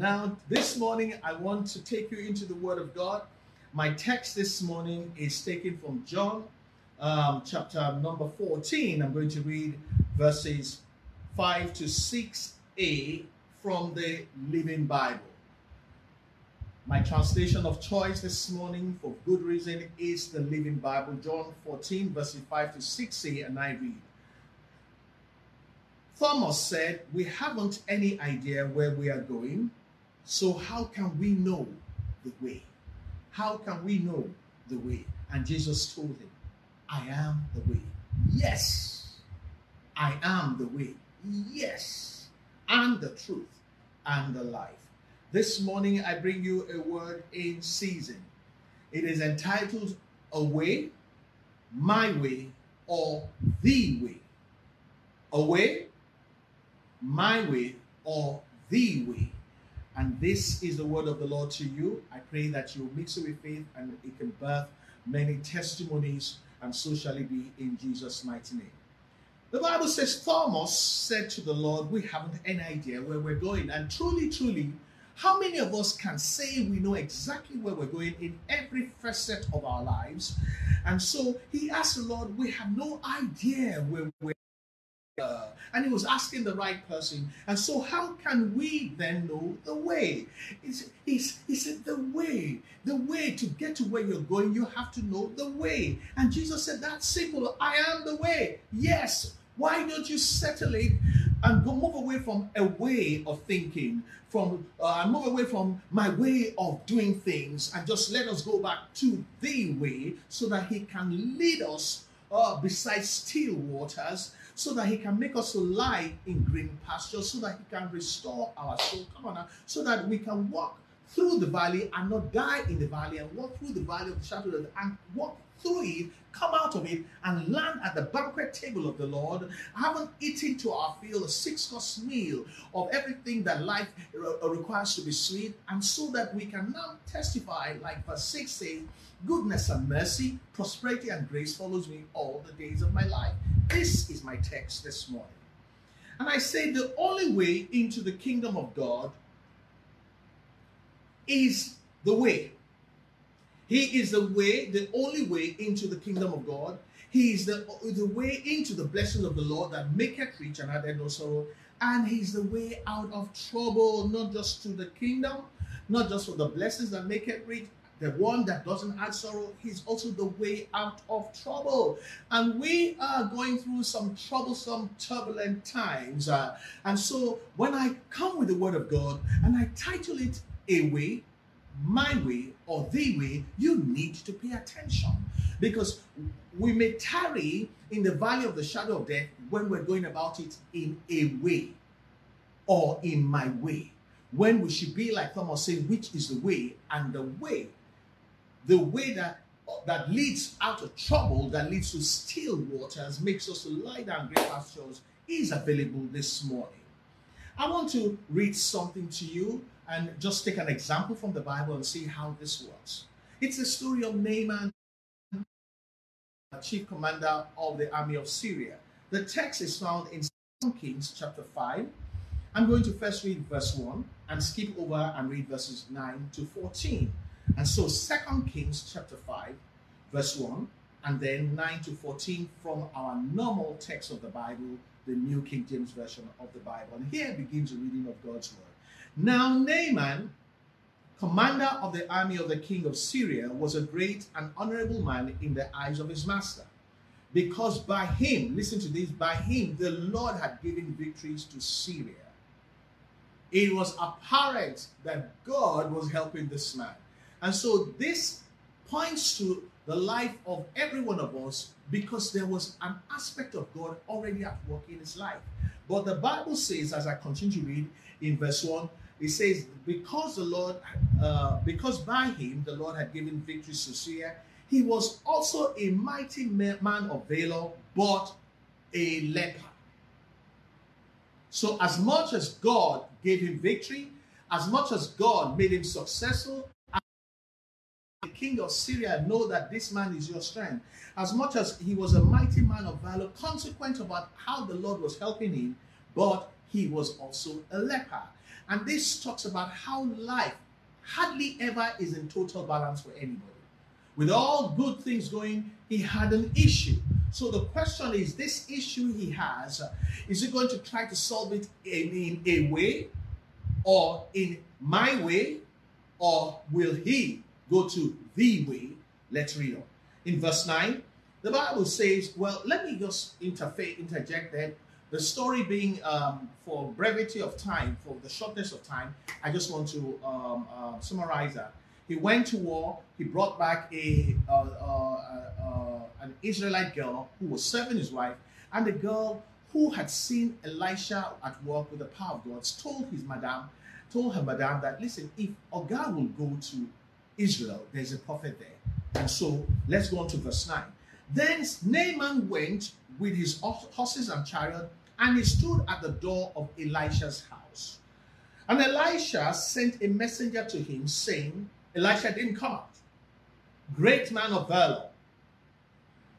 Now, this morning, I want to take you into the Word of God. My text this morning is taken from John um, chapter number 14. I'm going to read verses 5 to 6a from the Living Bible. My translation of choice this morning, for good reason, is the Living Bible, John 14, verses 5 to 6a, and I read. Thomas said, We haven't any idea where we are going, so how can we know the way? How can we know the way? And Jesus told him, I am the way. Yes, I am the way. Yes, and the truth and the life. This morning I bring you a word in season. It is entitled A Way, My Way, or The Way. A Way, My Way, or The Way. And this is the word of the Lord to you. I pray that you mix it with faith and it can birth many testimonies, and so shall it be in Jesus' mighty name. The Bible says Thomas said to the Lord, We haven't any idea where we're going. And truly, truly, how many of us can say we know exactly where we're going in every facet of our lives? And so he asked the Lord, We have no idea where we're and he was asking the right person. And so, how can we then know the way? He said, The way, the way to get to where you're going, you have to know the way. And Jesus said, That's simple. I am the way. Yes, why don't you settle it and go move away from a way of thinking, from uh, move away from my way of doing things, and just let us go back to the way, so that He can lead us uh, beside still waters, so that He can make us lie in green pastures, so that He can restore our soul. Come on now, so that we can walk through the valley and not die in the valley, and walk through the valley of the shadow of death, and walk through it, come out of it, and land at the banquet table of the Lord, having eaten to our fill a six course meal of everything that life uh, requires to be sweet, and so that we can now testify, like verse 6 says, goodness and mercy, prosperity and grace follows me all the days of my life. This is my text this morning. And I say the only way into the kingdom of God is the way he is the way, the only way into the kingdom of God. He is the, the way into the blessings of the Lord that make maketh rich and addeth no sorrow. And he's the way out of trouble, not just to the kingdom, not just for the blessings that make it rich, the one that doesn't add sorrow, he's also the way out of trouble. And we are going through some troublesome, turbulent times. Uh, and so when I come with the word of God and I title it A Way, my way or the way, you need to pay attention because we may tarry in the valley of the shadow of death when we're going about it in a way or in my way. When we should be like Thomas saying, which is the way and the way, the way that that leads out of trouble, that leads to still waters, makes us to lie down great pastures, is available this morning. I want to read something to you and just take an example from the Bible and see how this works. It's the story of Naaman, chief commander of the army of Syria. The text is found in 2 Kings chapter 5. I'm going to first read verse 1 and skip over and read verses 9 to 14. And so Second Kings chapter 5, verse 1, and then 9 to 14 from our normal text of the Bible, the New King James Version of the Bible. And here begins the reading of God's word. Now, Naaman, commander of the army of the king of Syria, was a great and honorable man in the eyes of his master. Because by him, listen to this, by him the Lord had given victories to Syria. It was apparent that God was helping this man. And so this points to the life of every one of us because there was an aspect of God already at work in his life. But the Bible says, as I continue to read in verse 1, it says, because the Lord, uh, because by him the Lord had given victory to Syria, he was also a mighty man of valor, but a leper. So, as much as God gave him victory, as much as God made him successful, king of Syria know that this man is your strength. As much as he was a mighty man of valor, consequent about how the Lord was helping him, but he was also a leper. And this talks about how life hardly ever is in total balance for anybody. With all good things going, he had an issue. So the question is this issue he has, uh, is he going to try to solve it in, in a way or in my way, or will he go to the way? Let's read on. In verse 9, the Bible says, well, let me just interject there. The story being um, for brevity of time, for the shortness of time, I just want to um, uh, summarize that. He went to war. He brought back a uh, uh, uh, an Israelite girl who was serving his wife, and the girl who had seen Elisha at work with the power of God told his madam, told her madam that listen, if Oga will go to Israel, there's a prophet there. And so let's go on to verse 9. Then Naaman went with his horses and chariot, and he stood at the door of Elisha's house. And Elisha sent a messenger to him, saying, Elisha didn't come out. Great man of valor,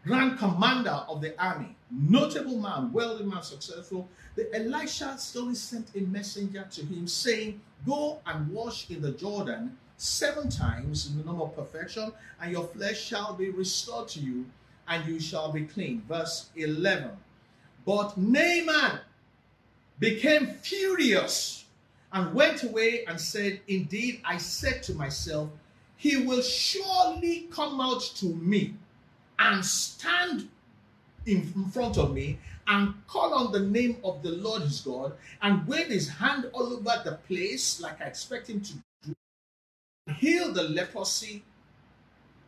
grand commander of the army, notable man, wealthy man, successful. The Elisha slowly sent a messenger to him saying, Go and wash in the Jordan seven times in the number of perfection, and your flesh shall be restored to you, and you shall be clean. Verse 11. But Naaman became furious and went away and said, Indeed, I said to myself, He will surely come out to me and stand in front of me and call on the name of the Lord his God and wave his hand all over the place like I expect him to heal the leprosy.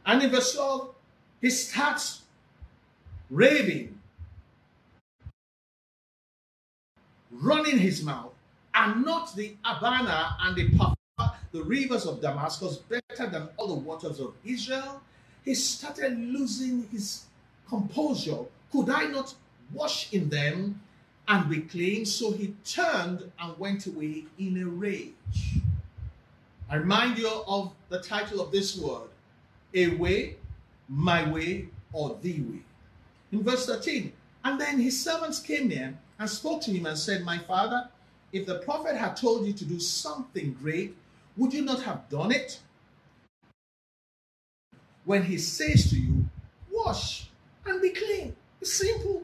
And in verse 12, he starts raving, running his mouth are not the Abana and the Pharpar, the rivers of Damascus, better than all the waters of Israel? He started losing his composure. Could I not wash in them and be clean? So he turned and went away in a rage. I remind you of the title of this word A way, my way, or the way. In verse 13, and then his servants came near and spoke to him and said, My father, if the prophet had told you to do something great, would you not have done it? When he says to you, wash and be clean. It's simple.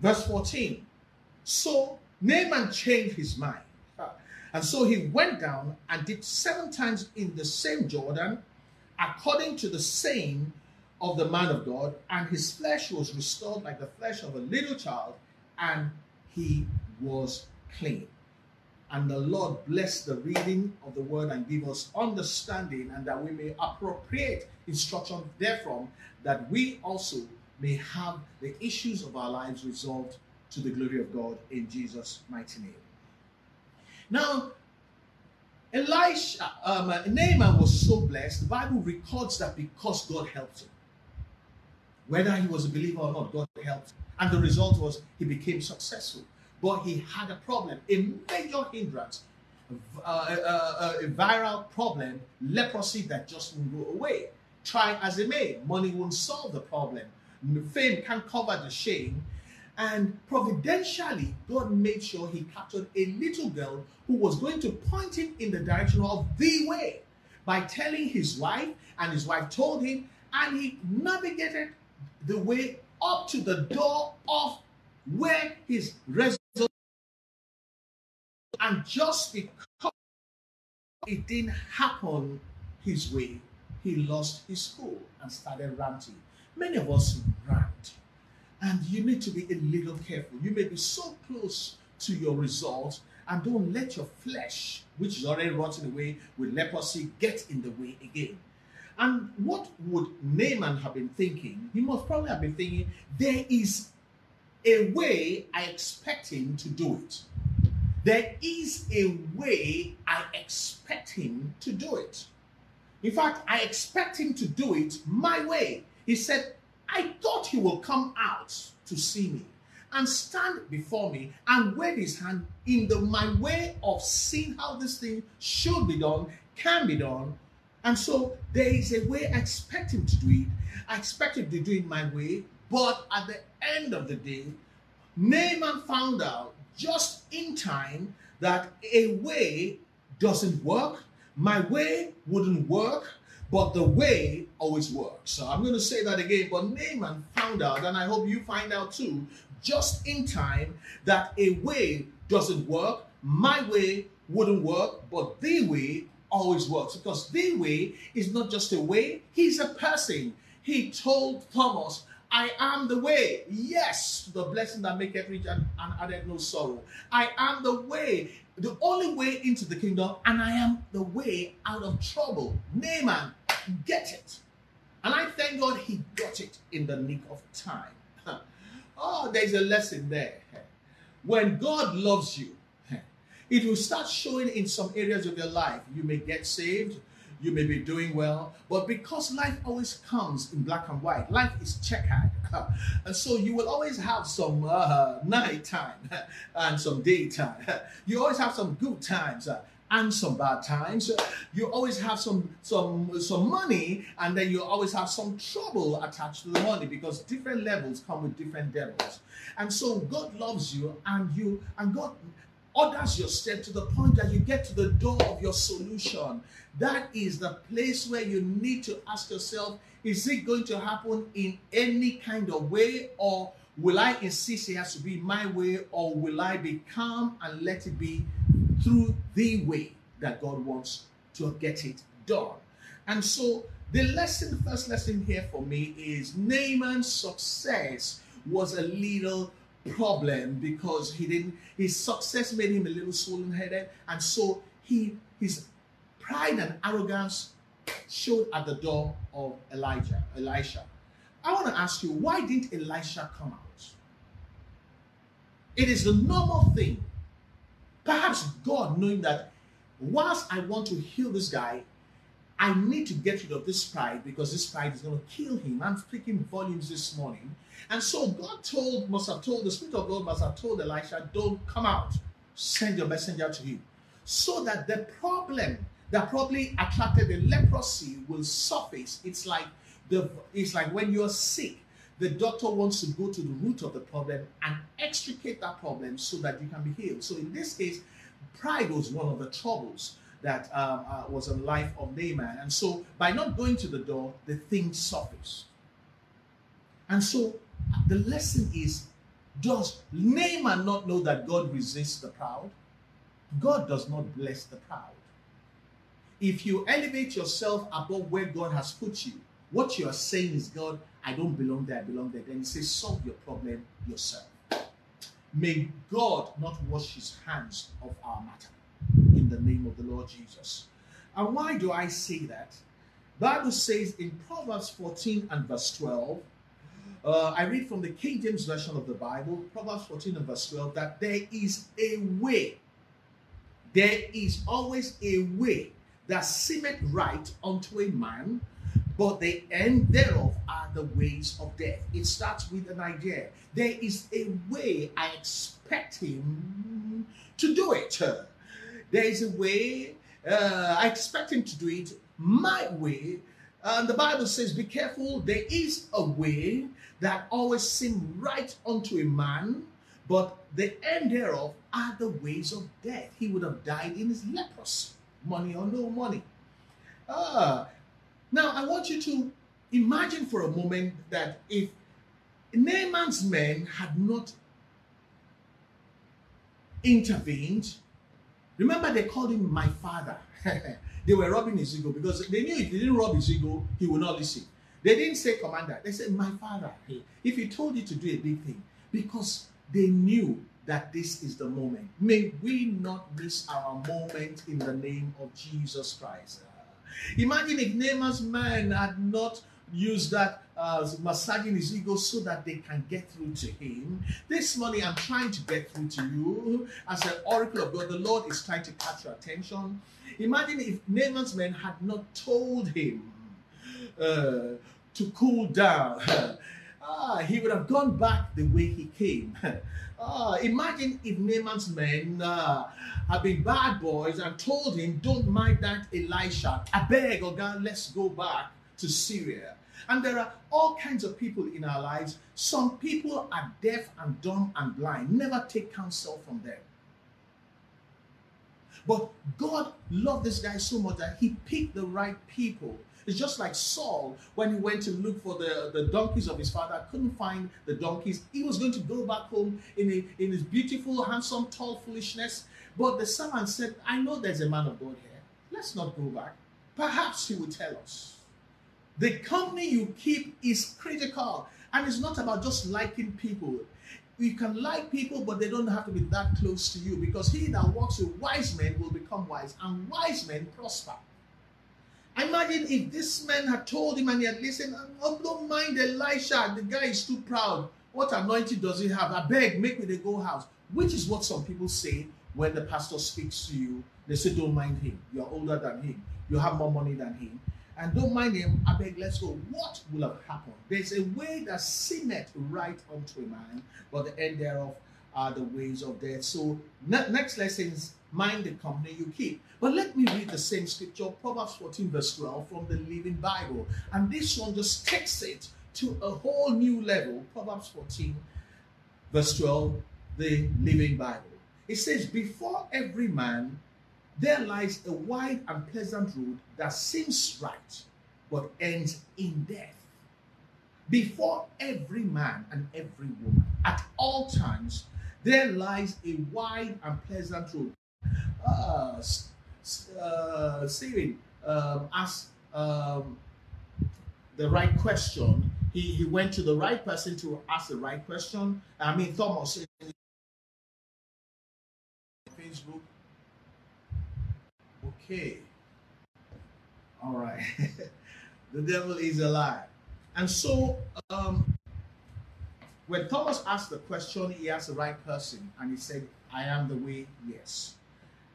Verse 14. So Naaman changed his mind. And so he went down and did seven times in the same Jordan, according to the saying of the man of God, and his flesh was restored like the flesh of a little child, and he was clean. And the Lord bless the reading of the word and give us understanding, and that we may appropriate instruction therefrom, that we also may have the issues of our lives resolved to the glory of God in Jesus' mighty name. Now, Elisha, um, Naaman was so blessed. The Bible records that because God helped him. Whether he was a believer or not, God helped. And the result was he became successful. But he had a problem, a major hindrance, uh, uh, a viral problem, leprosy that just won't go away. Try as it may, money won't solve the problem. Fame can't cover the shame. And providentially, God made sure he captured a little girl who was going to point him in the direction of the way by telling his wife, and his wife told him, and he navigated the way up to the door of where his residence and just because it didn't happen his way, he lost his school and started ranting. Many of us rant. And you need to be a little careful. You may be so close to your result, and don't let your flesh, which is already rotting away with leprosy, get in the way again. And what would Naaman have been thinking? He must probably have been thinking, there is a way I expect him to do it. There is a way I expect him to do it. In fact, I expect him to do it my way. He said, I thought he will come out to see me and stand before me and wave his hand in the my way of seeing how this thing should be done, can be done. And so there is a way I expect him to do it. I expect him to do it my way, but at the end of the day, Naaman found out just in time that a way doesn't work, my way wouldn't work, but the way always works. So I'm going to say that again. But Naaman found out, and I hope you find out too, just in time, that a way doesn't work, my way wouldn't work, but the way always works. Because the way is not just a way, he's a person. He told Thomas, I am the way. Yes, the blessing that maketh rich and, and added no sorrow. I am the way, the only way into the kingdom, and I am the way out of trouble. Naaman, get it. And I thank God he got it in the nick of time. oh, there's a lesson there. When God loves you, it will start showing in some areas of your life. You may get saved, you may be doing well, but because life always comes in black and white, life is checkered. and so you will always have some uh, night time and some daytime. You always have some good times. Uh, and some bad times. You always have some some some money, and then you always have some trouble attached to the money because different levels come with different devils. And so God loves you, and you and God orders your step to the point that you get to the door of your solution. That is the place where you need to ask yourself is it going to happen in any kind of way, or will I insist it has to be my way, or will I be calm and let it be through the way that God wants to get it done? And so, the lesson, first lesson here for me is Naaman's success was a little problem because he didn't his success made him a little swollen headed and so he his pride and arrogance showed at the door of elijah elisha. I want to ask you why didn't elisha come out? It is the normal thing perhaps god knowing that whilst i want to heal this guy I need to get rid of this pride because this pride is going to kill him. I'm speaking volumes this morning. And so God told, must have told, the Spirit of God must have told Elisha, don't come out. Send your messenger to him. So that the problem that probably attracted the leprosy will surface. It's like the it's like when you're sick, the doctor wants to go to the root of the problem and extricate that problem so that you can be healed. So in this case, pride was one of the troubles that um, uh, was in life of Naaman. And so by not going to the door, the thing surfaced. And so the lesson is, does Naaman not know that God resists the proud? God does not bless the proud. If you elevate yourself above where God has put you, what you are saying is, God, I don't belong there, I belong there. Then he says, solve your problem yourself. May God not wash his hands of our matter in the name of the Lord Jesus. And why do I say that? Bible says in Proverbs 14 and verse 12, uh, I read from the King James Version of the Bible, Proverbs 14 and verse 12, that there is a way. There is always a way that seemeth right unto a man, but the end thereof are the ways of death. It starts with an idea. There is a way I expect him to do it. There is a way. Uh, I expect him to do it my way. And the Bible says, Be careful. There is a way that always seems right unto a man, but the end thereof are the ways of death. He would have died in his leprosy, money or no money. Ah, now I want you to imagine for a moment that if Naaman's men had not intervened, Remember, they called him my father. they were robbing his ego because they knew if they didn't rob his ego, he would not listen. They didn't say commander, they said my father. If he told you to do a big thing, because they knew that this is the moment. May we not miss our moment in the name of Jesus Christ. Imagine if Naaman's man had not used that uh, massaging his ego so that they can get through to him. This morning, I'm trying to get through to you as an oracle of God. The Lord is trying to catch your attention. Imagine if Naaman's men had not told him uh, to cool down. ah, he would have gone back the way he came. ah, imagine if Naaman's men uh, had been bad boys and told him, Don't mind that Elisha. I beg, oh God, let's go back to Syria. And there are all kinds of people in our lives. Some people are deaf and dumb and blind. Never take counsel from them. But God loved this guy so much that he picked the right people. It's just like Saul when he went to look for the, the donkeys of his father, couldn't find the donkeys. He was going to go back home in, a, in his beautiful, handsome, tall foolishness. But the servant said, I know there's a man of God here. Let's not go back. Perhaps he will tell us. The company you keep is critical. And it's not about just liking people. You can like people, but they don't have to be that close to you because he that walks with wise men will become wise, and wise men prosper. Imagine if this man had told him and he had listened, oh, don't mind Elisha, the guy is too proud. What anointing does he have? I beg, make me the go house. Which is what some people say when the pastor speaks to you. They say, don't mind him. You're older than him. You have more money than him and don't mind him, I beg, let's go. What will have happened? There's a way that seemeth right unto a man, but the end thereof are the ways of death. So, next lesson mind the company you keep. But let me read the same scripture, Proverbs 14, verse 12, from the Living Bible. And this one just takes it to a whole new level. Proverbs 14, verse 12, the Living Bible. It says, Before every man there lies a wide and pleasant road that seems right, but ends in death. Before every man and every woman, at all times, there lies a wide and pleasant road. Uh, uh, um, asked um, the right question. He, he went to the right person to ask the right question. I mean, Thomas Facebook Okay. All right. the devil is alive. And so, um, when Thomas asked the question, he asked the right person and he said, I am the way, yes.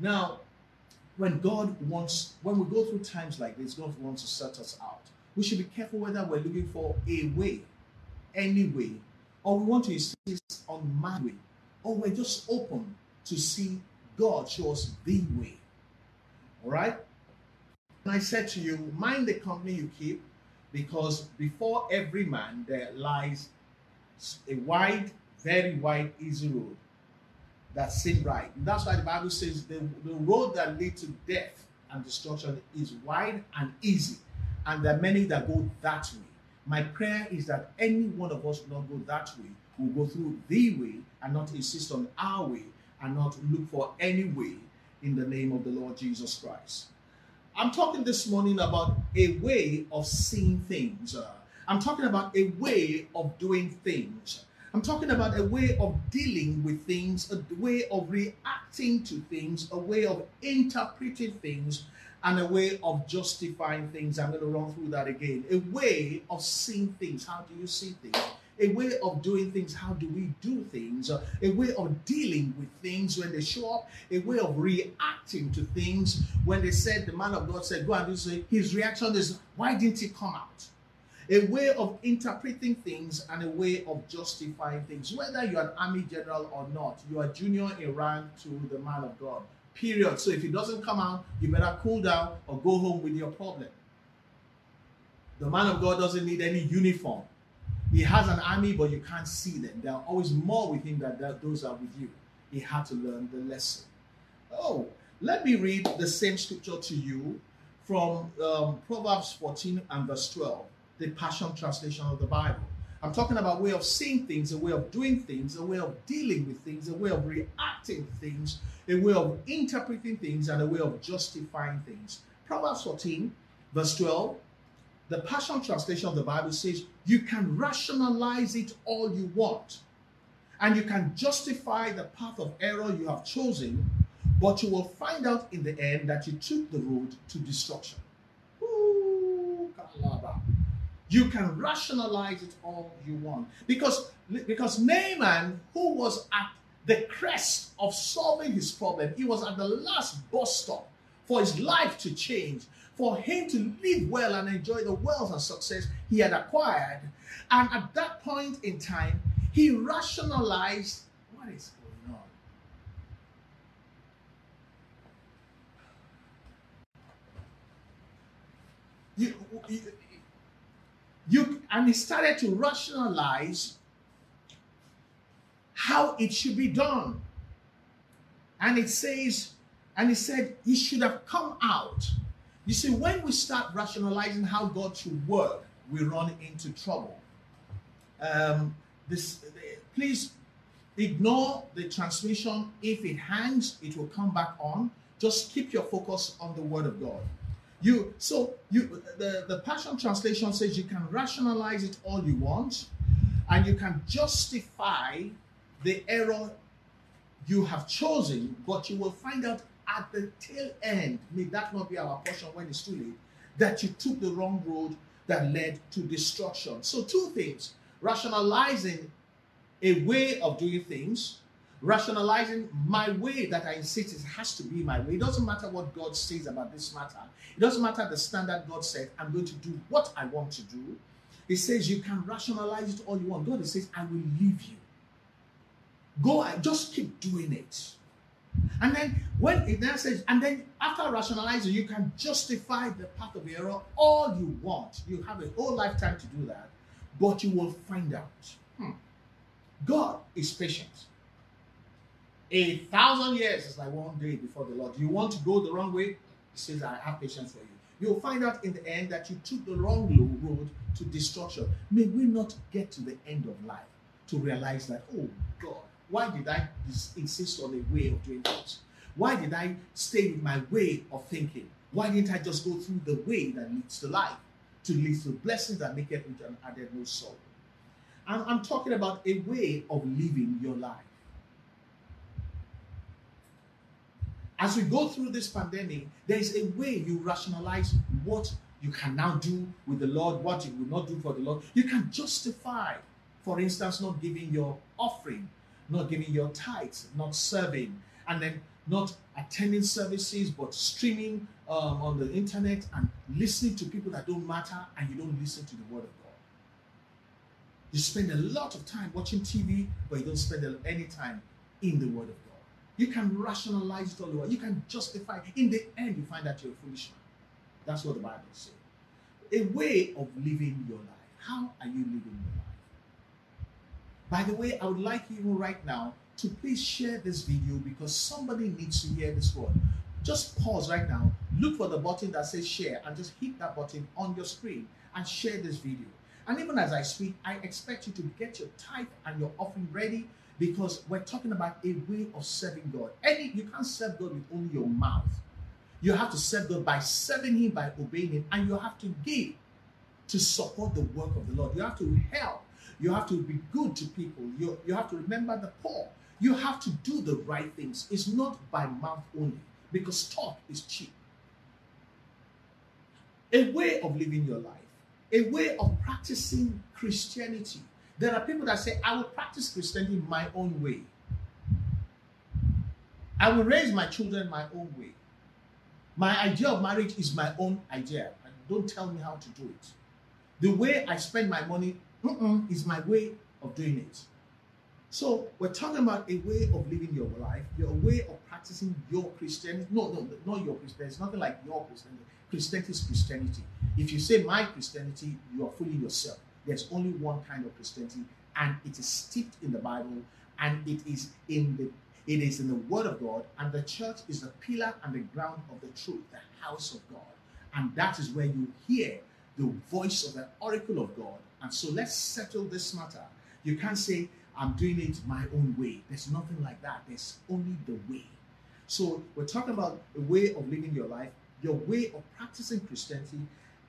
Now, when God wants, when we go through times like this, God wants to set us out. We should be careful whether we're looking for a way, any way, or we want to insist on my way, or we're just open to see God show us the way. All right? And I said to you, mind the company you keep, because before every man there lies a wide, very wide, easy road that seems right. And that's why the Bible says the, the road that leads to death and destruction is wide and easy. And there are many that go that way. My prayer is that any one of us will not go that way. We'll go through the way and not insist on our way and not look for any way in the name of the Lord Jesus Christ. I'm talking this morning about a way of seeing things. I'm talking about a way of doing things. I'm talking about a way of dealing with things, a way of reacting to things, a way of interpreting things, and a way of justifying things. I'm going to run through that again. A way of seeing things. How do you see things? a way of doing things. How do we do things? A way of dealing with things when they show up, a way of reacting to things. When they said, the man of God said, Go and do so, his reaction is, Why didn't he come out? A way of interpreting things and a way of justifying things. Whether you're an army general or not, you are junior in rank to the man of God. Period. So if he doesn't come out, you better cool down or go home with your problem. The man of God doesn't need any uniform. He has an army, but you can't see them. There are always more with him than those are with you. He had to learn the lesson. Oh, let me read the same scripture to you from um, Proverbs 14 and verse 12, the Passion Translation of the Bible. I'm talking about way of seeing things, a way of doing things, a way of dealing with things, a way of reacting to things, a way of interpreting things, and a way of justifying things. Proverbs 14, verse 12, the Passion Translation of the Bible says, you can rationalize it all you want. And you can justify the path of error you have chosen, but you will find out in the end that you took the road to destruction. Ooh, you can rationalize it all you want. Because, because Naaman, who was at the crest of solving his problem, he was at the last bus stop for his life to change for him to live well and enjoy the wealth and success he had acquired. And at that point in time, he rationalized what is going on. You, you, and he started to rationalize how it should be done. And it says, And he said he should have come out. You see, when we start rationalizing how God should work, we run into trouble. Um, this, please ignore the transmission. If it hangs, it will come back on. Just keep your focus on the Word of God. You so you the, the Passion Translation says you can rationalize it all you want, and you can justify the error you have chosen, but you will find out at the tail end, may that not be our portion when it's too late, that you took the wrong road that led to destruction. So, two things rationalizing a way of doing things, rationalizing my way that I insist it has to be my way. It doesn't matter what God says about this matter, it doesn't matter the standard God said, I'm going to do what I want to do. He says you can rationalize it all you want. God says, I will leave you. Go and just keep doing it. And then when it then says, and then after rationalizing, you can justify the path of error all you want. You have a whole lifetime to do that, but you will find out. Hmm. God is patient. A thousand years is like one day before the Lord. You want to go the wrong way? He says, I have patience for you. You'll find out in the end that you took the wrong road to destruction. May we not get to the end of life to realize that, oh God, why did I insist on a way of doing things? Why did I stay with my way of thinking? Why didn't I just go through the way that leads to life, to lead to blessings that make it rich and added no sorrow? I'm, I'm talking about a way of living your life. As we go through this pandemic, there is a way you rationalize what you can now do with the Lord, what you will not do for the Lord. You can justify, for instance, not giving your offering not giving your tithes, not serving, and then not attending services but streaming um, on the internet and listening to people that don't matter and you don't listen to the word of God. You spend a lot of time watching TV, but you don't spend any time in the word of God. You can rationalize it all over. You can justify. In the end, you find that you're a foolish man. That's what the Bible says. A way of living your life. How are you living your life? By the way, I would like you right now to please share this video because somebody needs to hear this word. Just pause right now, look for the button that says share, and just hit that button on your screen and share this video. And even as I speak, I expect you to get your tithe and your offering ready because we're talking about a way of serving God. Any you can't serve God with only your mouth. You have to serve God by serving Him, by obeying Him, and you have to give to support the work of the Lord. You have to help you have to be good to people. You, you have to remember the poor. You have to do the right things. It's not by mouth only because talk is cheap. A way of living your life, a way of practicing Christianity. There are people that say, I will practice Christianity my own way. I will raise my children my own way. My idea of marriage is my own idea. Don't tell me how to do it. The way I spend my money Mm-mm, it's my way of doing it. So we're talking about a way of living your life, your way of practicing your Christianity. No, no, not your Christianity. It's nothing like your Christianity. Christianity is Christianity. If you say my Christianity, you are fooling yourself. There's only one kind of Christianity, and it is steeped in the Bible, and it is in the it is in the Word of God, and the church is the pillar and the ground of the truth, the house of God, and that is where you hear the voice of the oracle of God and so let's settle this matter. You can't say, I'm doing it my own way. There's nothing like that. There's only the way. So we're talking about a way of living your life, your way of practicing Christianity,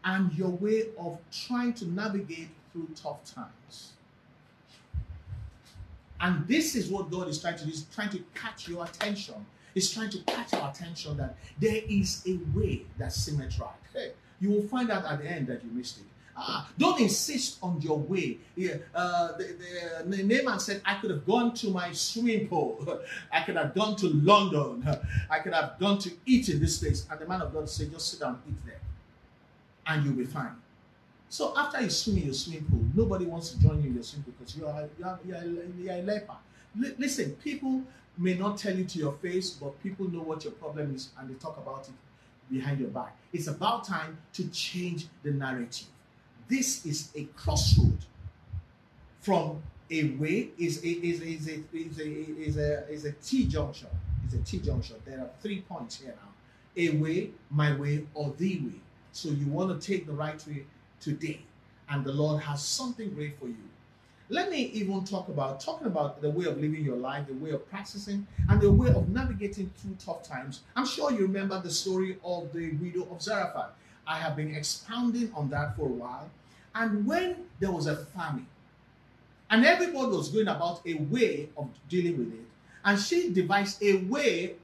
and your way of trying to navigate through tough times. And this is what God is trying to do. He's trying to catch your attention. He's trying to catch our attention that there is a way that's right. Hey, you will find out at the end that you missed it. Uh, don't insist on your way. Yeah, uh, the, the, the Naaman said, I could have gone to my swimming pool. I could have gone to London. I could have gone to eat in this place. And the man of God said, just sit down, eat there. And you'll be fine. So after you swim in your swimming pool, nobody wants to join you in your swimming pool because you are, you are, you are, you are a leper. L- listen, people may not tell you to your face, but people know what your problem is and they talk about it behind your back. It's about time to change the narrative. This is a crossroad from a way is a is a is a is a is a, is a T junction. It's a T junction. There are three points here now a way, my way, or the way. So you want to take the right way today. And the Lord has something great for you. Let me even talk about talking about the way of living your life, the way of practicing, and the way of navigating through tough times. I'm sure you remember the story of the widow of Zarephath. I have been expounding on that for a while. And when there was a famine, and everybody was going about a way of dealing with it, and she devised a way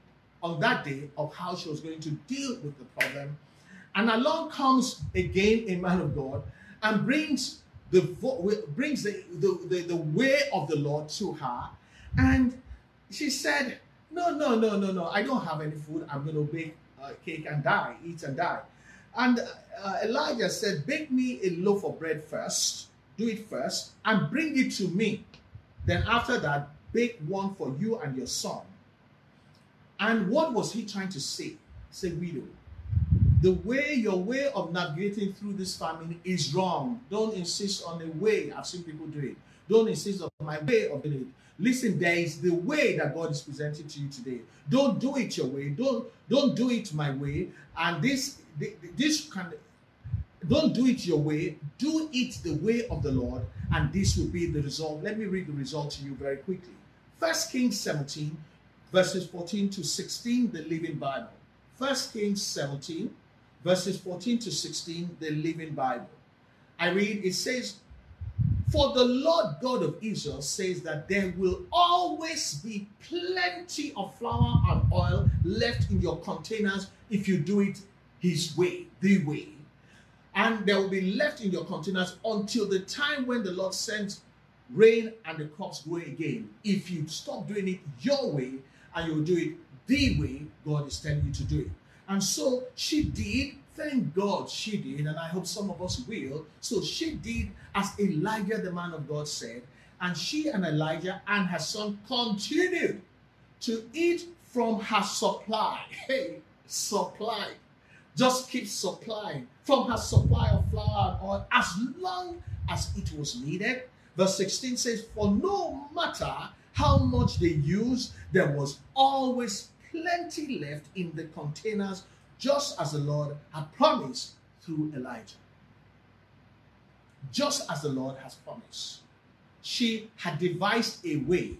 on that day of how she was going to deal with the problem. And along comes again a man of God and brings the brings the, the, the, the way of the Lord to her. And she said, No, no, no, no, no. I don't have any food. I'm going to bake a cake and die, eat and die. And uh, Elijah said, Bake me a loaf of bread first, do it first, and bring it to me. Then after that, bake one for you and your son. And what was he trying to say? Say, widow, the way your way of navigating through this famine is wrong. Don't insist on a way. I've seen people do it. Don't insist on my way of doing it. Listen, there is the way that God is presenting to you today. Don't do it your way. Don't don't do it my way. And this this kind don't do it your way. Do it the way of the Lord, and this will be the result. Let me read the result to you very quickly. First Kings 17, verses 14 to 16, the Living Bible. First Kings 17, verses 14 to 16, the Living Bible. I read, it says, For the Lord God of Israel says that there will always be plenty of flour and oil left in your containers if you do it His way, the way. And there will be left in your containers until the time when the Lord sends rain and the crops grow again. If you stop doing it your way, and you'll do it the way God is telling you to do it. And so she did. Thank God she did, and I hope some of us will. So she did as Elijah, the man of God, said, and she and Elijah and her son continued to eat from her supply. Hey, supply. Just keep supplying from her supply of flour and oil as long as it was needed. Verse 16 says, For no matter how much they used, there was always plenty left in the containers, just as the Lord had promised through Elijah. Just as the Lord has promised. She had devised a way,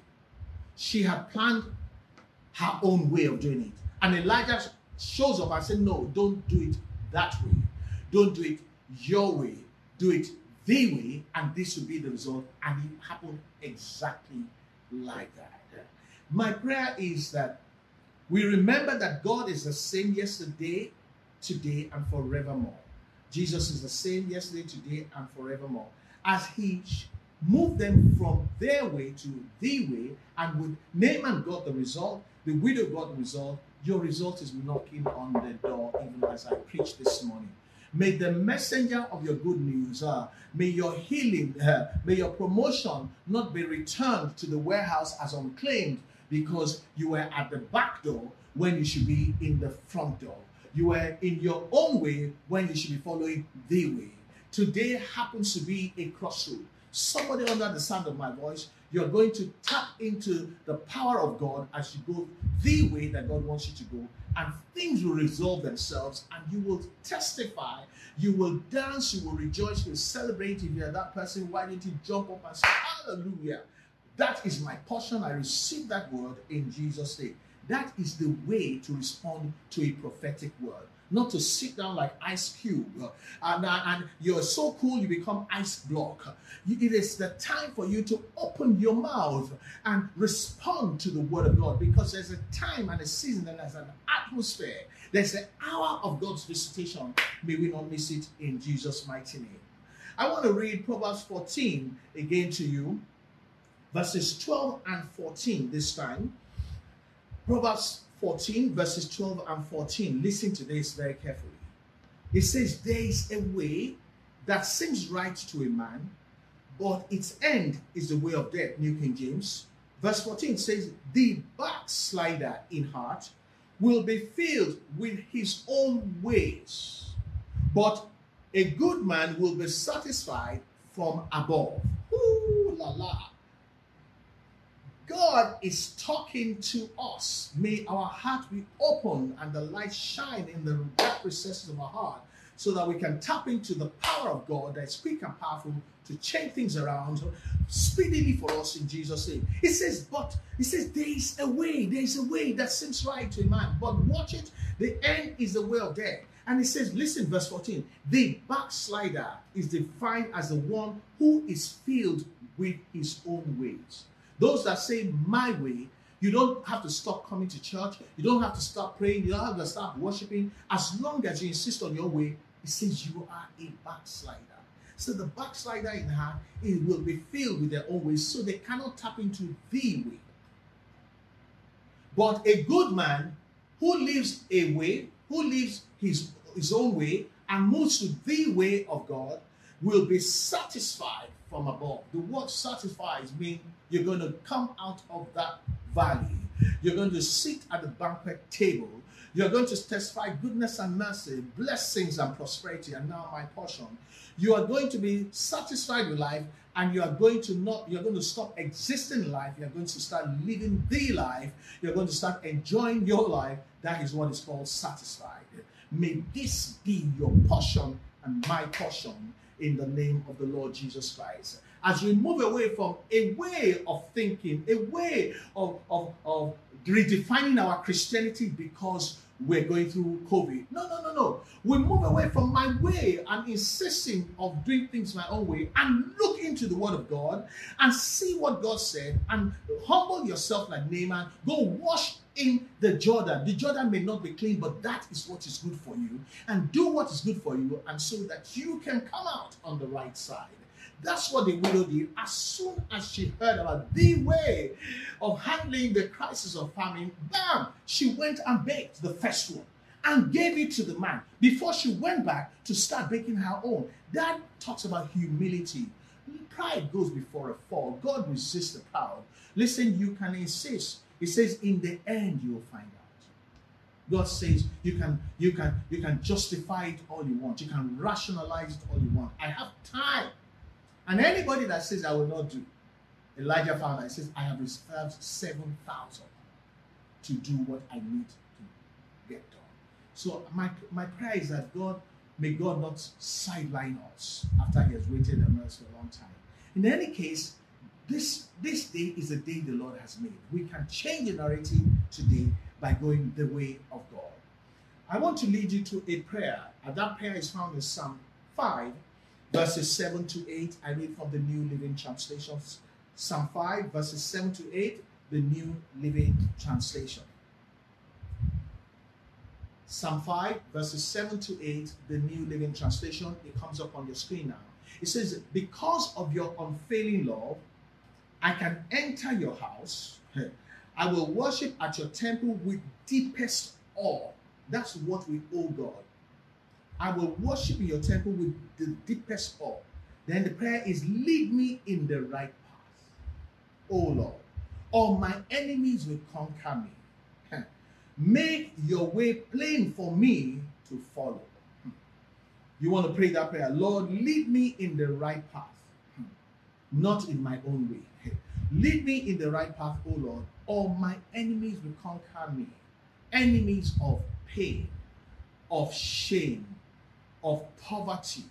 she had planned her own way of doing it. And Elijah shows up and says, No, don't do it that way. Don't do it your way. Do it the way, and this will be the result. And it happened exactly like that. My prayer is that we remember that God is the same yesterday, today, and forevermore. Jesus is the same yesterday, today, and forevermore. As He moved them from their way to the way, and with Naaman got the result, the widow got the result, your result is knocking on the door, even as I preach this morning. May the messenger of your good news, uh, may your healing, uh, may your promotion not be returned to the warehouse as unclaimed because you were at the back door when you should be in the front door. You were in your own way when you should be following the way. Today happens to be a crossroad. Somebody under the sound of my voice, you're going to tap into the power of God as you go the way that God wants you to go and things will resolve themselves and you will testify you will dance you will rejoice you will celebrate if you're that person why didn't you jump up and say hallelujah that is my portion. I receive that word in jesus name. That is the way to respond to a prophetic word. Not to sit down like ice cube. And, uh, and you're so cool you become ice block. It is the time for you to open your mouth and respond to the word of god because there's a time and a season and there's an atmosphere. There's the hour of god's visitation. May we not miss it in jesus mighty name. I want to read proverbs 14 again to you verses 12 and 14 this time proverbs 14, verses 12 and 14. Listen to this very carefully. It says, There is a way that seems right to a man, but its end is the way of death. New King James. Verse 14 says, The backslider in heart will be filled with his own ways, but a good man will be satisfied from above. Ooh la la. God is talking to us. May our heart be open and the light shine in the dark recesses of our heart so that we can tap into the power of God that is quick and powerful to change things around speedily for us in Jesus' name. He says, but he says, there is a way, there is a way that seems right to a man, but watch it, the end is the way of death. And he says, listen, verse 14, the backslider is defined as the one who is filled with his own ways. Those that say my way, you don't have to stop coming to church. You don't have to stop praying. You don't have to stop worshiping. As long as you insist on your way, it says you are a backslider. So the backslider in heart, it will be filled with their own ways, so they cannot tap into the way. But a good man who lives a way, who lives his, his own way, and moves to the way of God, will be satisfied from above. The word satisfies means you're going to come out of that valley. You're going to sit at the banquet table you're going to testify goodness and mercy, blessings and prosperity, and now my portion. You are going to be satisfied with life, and you are going to not, you're going to stop existing life. You're going to start living the life. You're going to start enjoying your life. That is what is called satisfied. May this be your portion and my portion in the name of the Lord Jesus Christ. As we move away from a way of thinking, a way of, of, of redefining our Christianity because we're going through COVID. No, no, no, no. We move away from my way and insisting of doing things my own way and look into the Word of God and see what God said and humble yourself like Naaman. Go wash in the Jordan. The Jordan may not be clean, but that is what is good for you. And do what is good for you, and so that you can come out on the right side. That's what the widow did. As soon as she heard about the way of handling the crisis of famine, bam, she went and baked the first one and gave it to the man before she went back to start baking her own. That talks about humility. Pride goes before a fall. God resists the proud. Listen, you can insist. He says, in the end, you'll find out. God says you can you can you can justify it all you want. You can rationalize it all you want. I have time and anybody that says, I will not do, Elijah found that he says, I have reserved 7,000 to do what I need to get done. So my, my prayer is that God, may God not sideline us after he has waited on us for a long time. In any case, this, this day is a day the Lord has made. We can change the narrative today by going the way of God. I want to lead you to a prayer, and that prayer is found in Psalm 5, verses 7 to 8. I read from the New Living Translation. Psalm 5, verses 7 to 8, the New Living Translation. Psalm 5, verses 7 to 8, the New Living Translation. It comes up on your screen now. It says, Because of your unfailing love, I can enter your house. I will worship at your temple with deepest awe. That's what we owe God. I will worship in your temple with the deepest awe. Then the prayer is, lead me in the right path, O Lord, or my enemies will conquer me. Make your way plain for me to follow. You want to pray that prayer, Lord, lead me in the right path, not in my own way. Lead me in the right path, O Lord, or my enemies will conquer me. Enemies of pain, of shame, of poverty,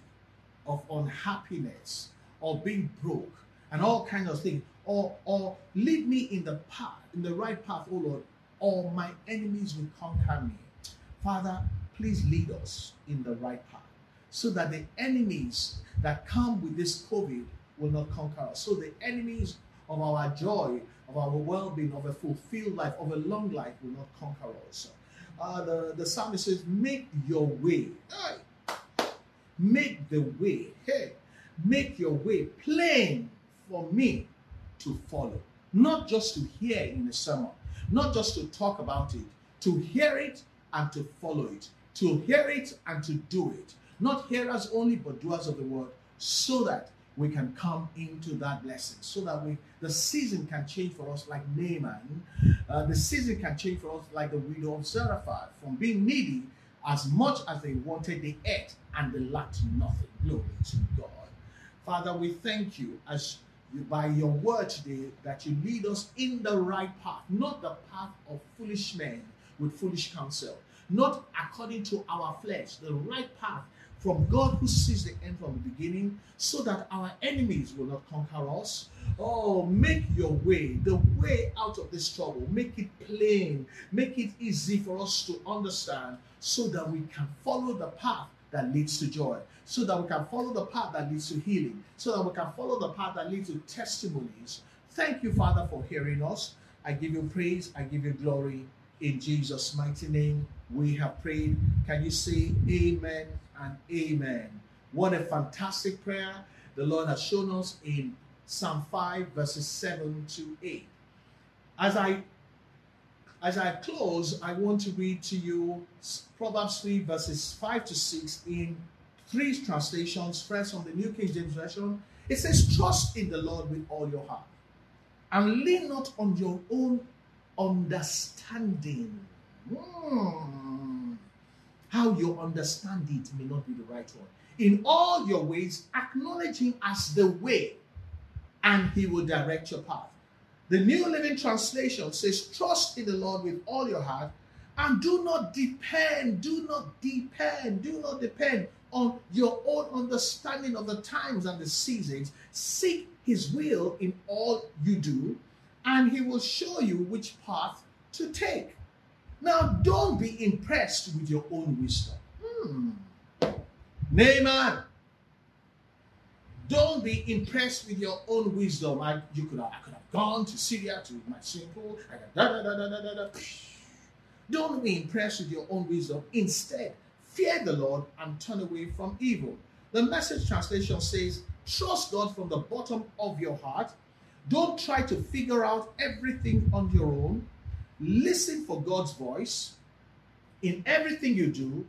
of unhappiness, of being broke, and all kinds of things. Or, or lead me in the path, in the right path, oh Lord, or my enemies will conquer me. Father, please lead us in the right path so that the enemies that come with this COVID will not conquer us. So the enemies of our joy, of our well being, of a fulfilled life, of a long life will not conquer us. Uh, the, the psalmist says, Make your way. Make the way, hey, make your way plain for me to follow. Not just to hear in a sermon, not just to talk about it, to hear it and to follow it, to hear it and to do it. Not hearers only, but doers of the word, so that we can come into that blessing, so that we the season can change for us like Naaman. Uh, the season can change for us like the widow of Zarephath, from being needy as much as they wanted, they ate and they lacked nothing. Glory to God. Father, we thank you as you, by your word today that you lead us in the right path, not the path of foolish men with foolish counsel, not according to our flesh, the right path from God who sees the end from the beginning, so that our enemies will not conquer us. Oh, make your way, the way out of this trouble, make it plain, make it easy for us to understand, so that we can follow the path that leads to joy, so that we can follow the path that leads to healing, so that we can follow the path that leads to testimonies. Thank you, Father, for hearing us. I give you praise, I give you glory. In Jesus' mighty name, we have prayed. Can you say amen and amen? What a fantastic prayer the Lord has shown us in Psalm 5, verses 7 to 8. As I as I close, I want to read to you Proverbs 3, verses 5 to 6 in three translations. First, from the New King James Version, it says, Trust in the Lord with all your heart, and lean not on your own understanding. Hmm. How you understand it may not be the right one. In all your ways, acknowledge Him as the way, and He will direct your path. The New Living Translation says, Trust in the Lord with all your heart and do not depend, do not depend, do not depend on your own understanding of the times and the seasons. Seek His will in all you do, and He will show you which path to take. Now, don't be impressed with your own wisdom. Hmm. Naaman, don't be impressed with your own wisdom. I, you could have, I could have gone to Syria to my simple. Don't be impressed with your own wisdom. Instead, fear the Lord and turn away from evil. The message translation says, Trust God from the bottom of your heart. Don't try to figure out everything on your own. Listen for God's voice in everything you do,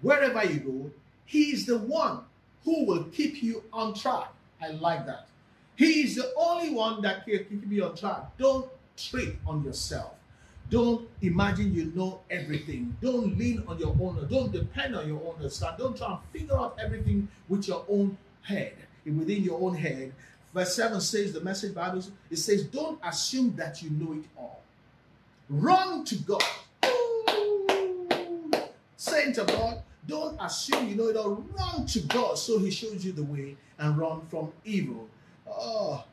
wherever you go. He is the one who will keep you on track. I like that. He is the only one that can keep you on track. Don't trip on yourself. Don't imagine you know everything. Don't lean on your own. Don't depend on your own understanding. Don't try and figure out everything with your own head, within your own head. Verse 7 says, the message Bible, it says, Don't assume that you know it all. Run to God. Saint of God, don't assume you know it all. Run to God so He shows you the way and run from evil. Oh,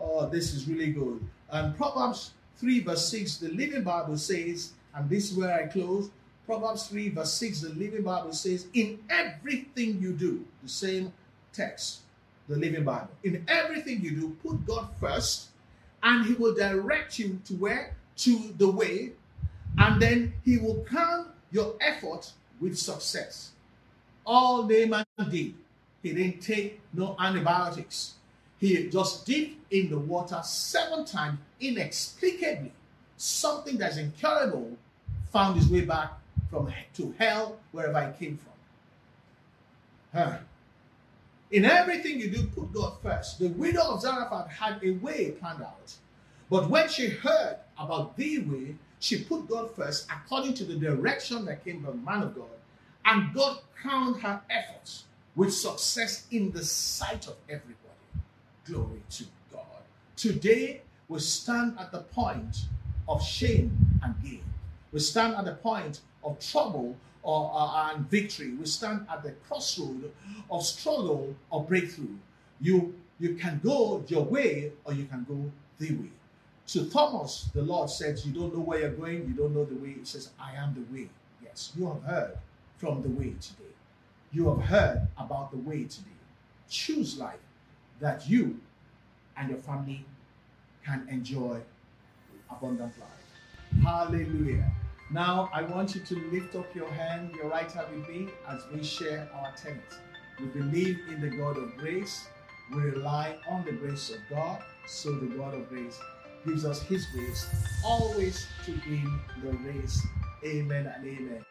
oh, this is really good. And Proverbs 3, verse 6, the Living Bible says, and this is where I close. Proverbs 3, verse 6, the Living Bible says, In everything you do, the same text, the Living Bible, in everything you do, put God first, and He will direct you to where? To the way, and then He will crown your effort with success. All Naaman did, he didn't take no antibiotics. He just dipped in the water seven times inexplicably. Something that's incurable found his way back from to hell wherever he came from. Huh. In everything you do, put God first. The widow of Zarephath had a way planned out. But when she heard about the way, she put God first according to the direction that came from the man of God. And God crowned her efforts with success in the sight of everybody. Glory to God. Today, we stand at the point of shame and gain. We stand at the point of trouble or, uh, and victory. We stand at the crossroad of struggle or breakthrough. You, you can go your way or you can go the way. To Thomas, the Lord says, You don't know where you're going, you don't know the way. He says, I am the way. Yes, you have heard from the way today. You have heard about the way today. Choose life that you and your family can enjoy abundant life. Hallelujah. Now, I want you to lift up your hand, your right hand with me as we share our tenet. We believe in the God of grace. We rely on the grace of God. So the God of grace gives us his grace always to win the race. Amen and amen.